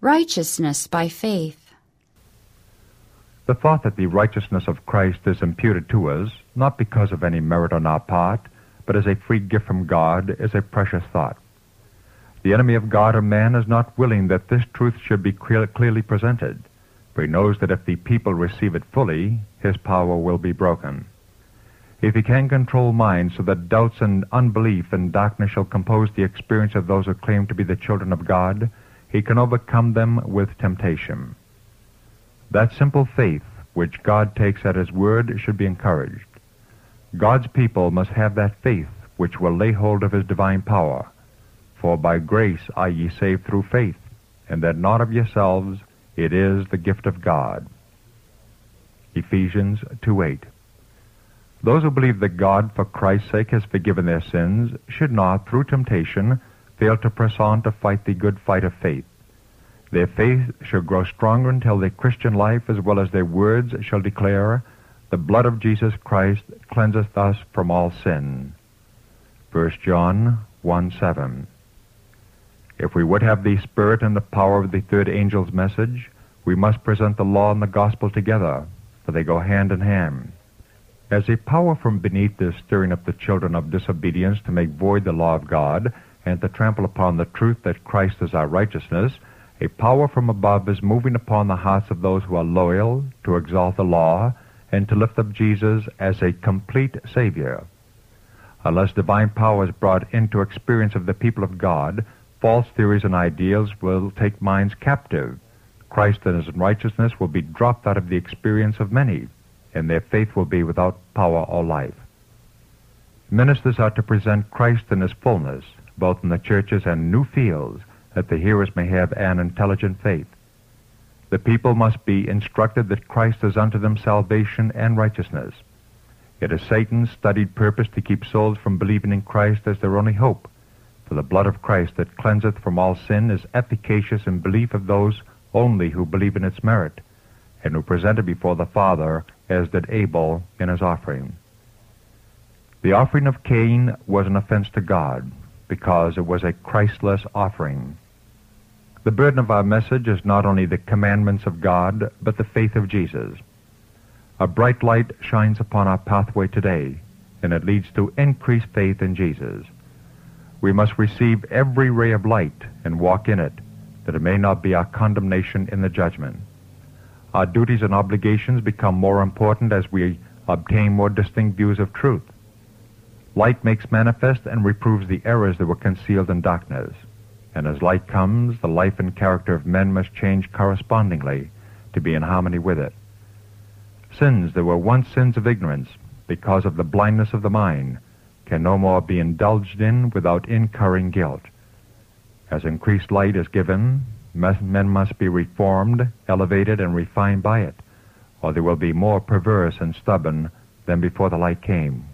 Righteousness by faith. The thought that the righteousness of Christ is imputed to us, not because of any merit on our part, but as a free gift from God, is a precious thought. The enemy of God or man is not willing that this truth should be clear, clearly presented, for he knows that if the people receive it fully, his power will be broken. If he can control minds so that doubts and unbelief and darkness shall compose the experience of those who claim to be the children of God, he can overcome them with temptation. That simple faith which God takes at his word should be encouraged. God's people must have that faith which will lay hold of his divine power. For by grace are ye saved through faith, and that not of yourselves, it is the gift of God. Ephesians 2.8 Those who believe that God, for Christ's sake, has forgiven their sins, should not, through temptation, fail to press on to fight the good fight of faith. Their faith shall grow stronger until their Christian life, as well as their words, shall declare, The blood of Jesus Christ cleanseth us from all sin. 1 John 1 7. If we would have the spirit and the power of the third angel's message, we must present the law and the gospel together, for they go hand in hand. As a power from beneath is stirring up the children of disobedience to make void the law of God and to trample upon the truth that Christ is our righteousness, a power from above is moving upon the hearts of those who are loyal to exalt the law and to lift up Jesus as a complete Savior. Unless divine power is brought into experience of the people of God, false theories and ideals will take minds captive. Christ and his righteousness will be dropped out of the experience of many, and their faith will be without power or life. Ministers are to present Christ in his fullness, both in the churches and new fields, that the hearers may have an intelligent faith. The people must be instructed that Christ is unto them salvation and righteousness. It is Satan's studied purpose to keep souls from believing in Christ as their only hope. For the blood of Christ that cleanseth from all sin is efficacious in belief of those only who believe in its merit, and who present it before the Father as did Abel in his offering. The offering of Cain was an offense to God, because it was a Christless offering. The burden of our message is not only the commandments of God, but the faith of Jesus. A bright light shines upon our pathway today, and it leads to increased faith in Jesus. We must receive every ray of light and walk in it, that it may not be our condemnation in the judgment. Our duties and obligations become more important as we obtain more distinct views of truth. Light makes manifest and reproves the errors that were concealed in darkness. And as light comes, the life and character of men must change correspondingly to be in harmony with it. Sins that were once sins of ignorance, because of the blindness of the mind, can no more be indulged in without incurring guilt. As increased light is given, men must be reformed, elevated, and refined by it, or they will be more perverse and stubborn than before the light came.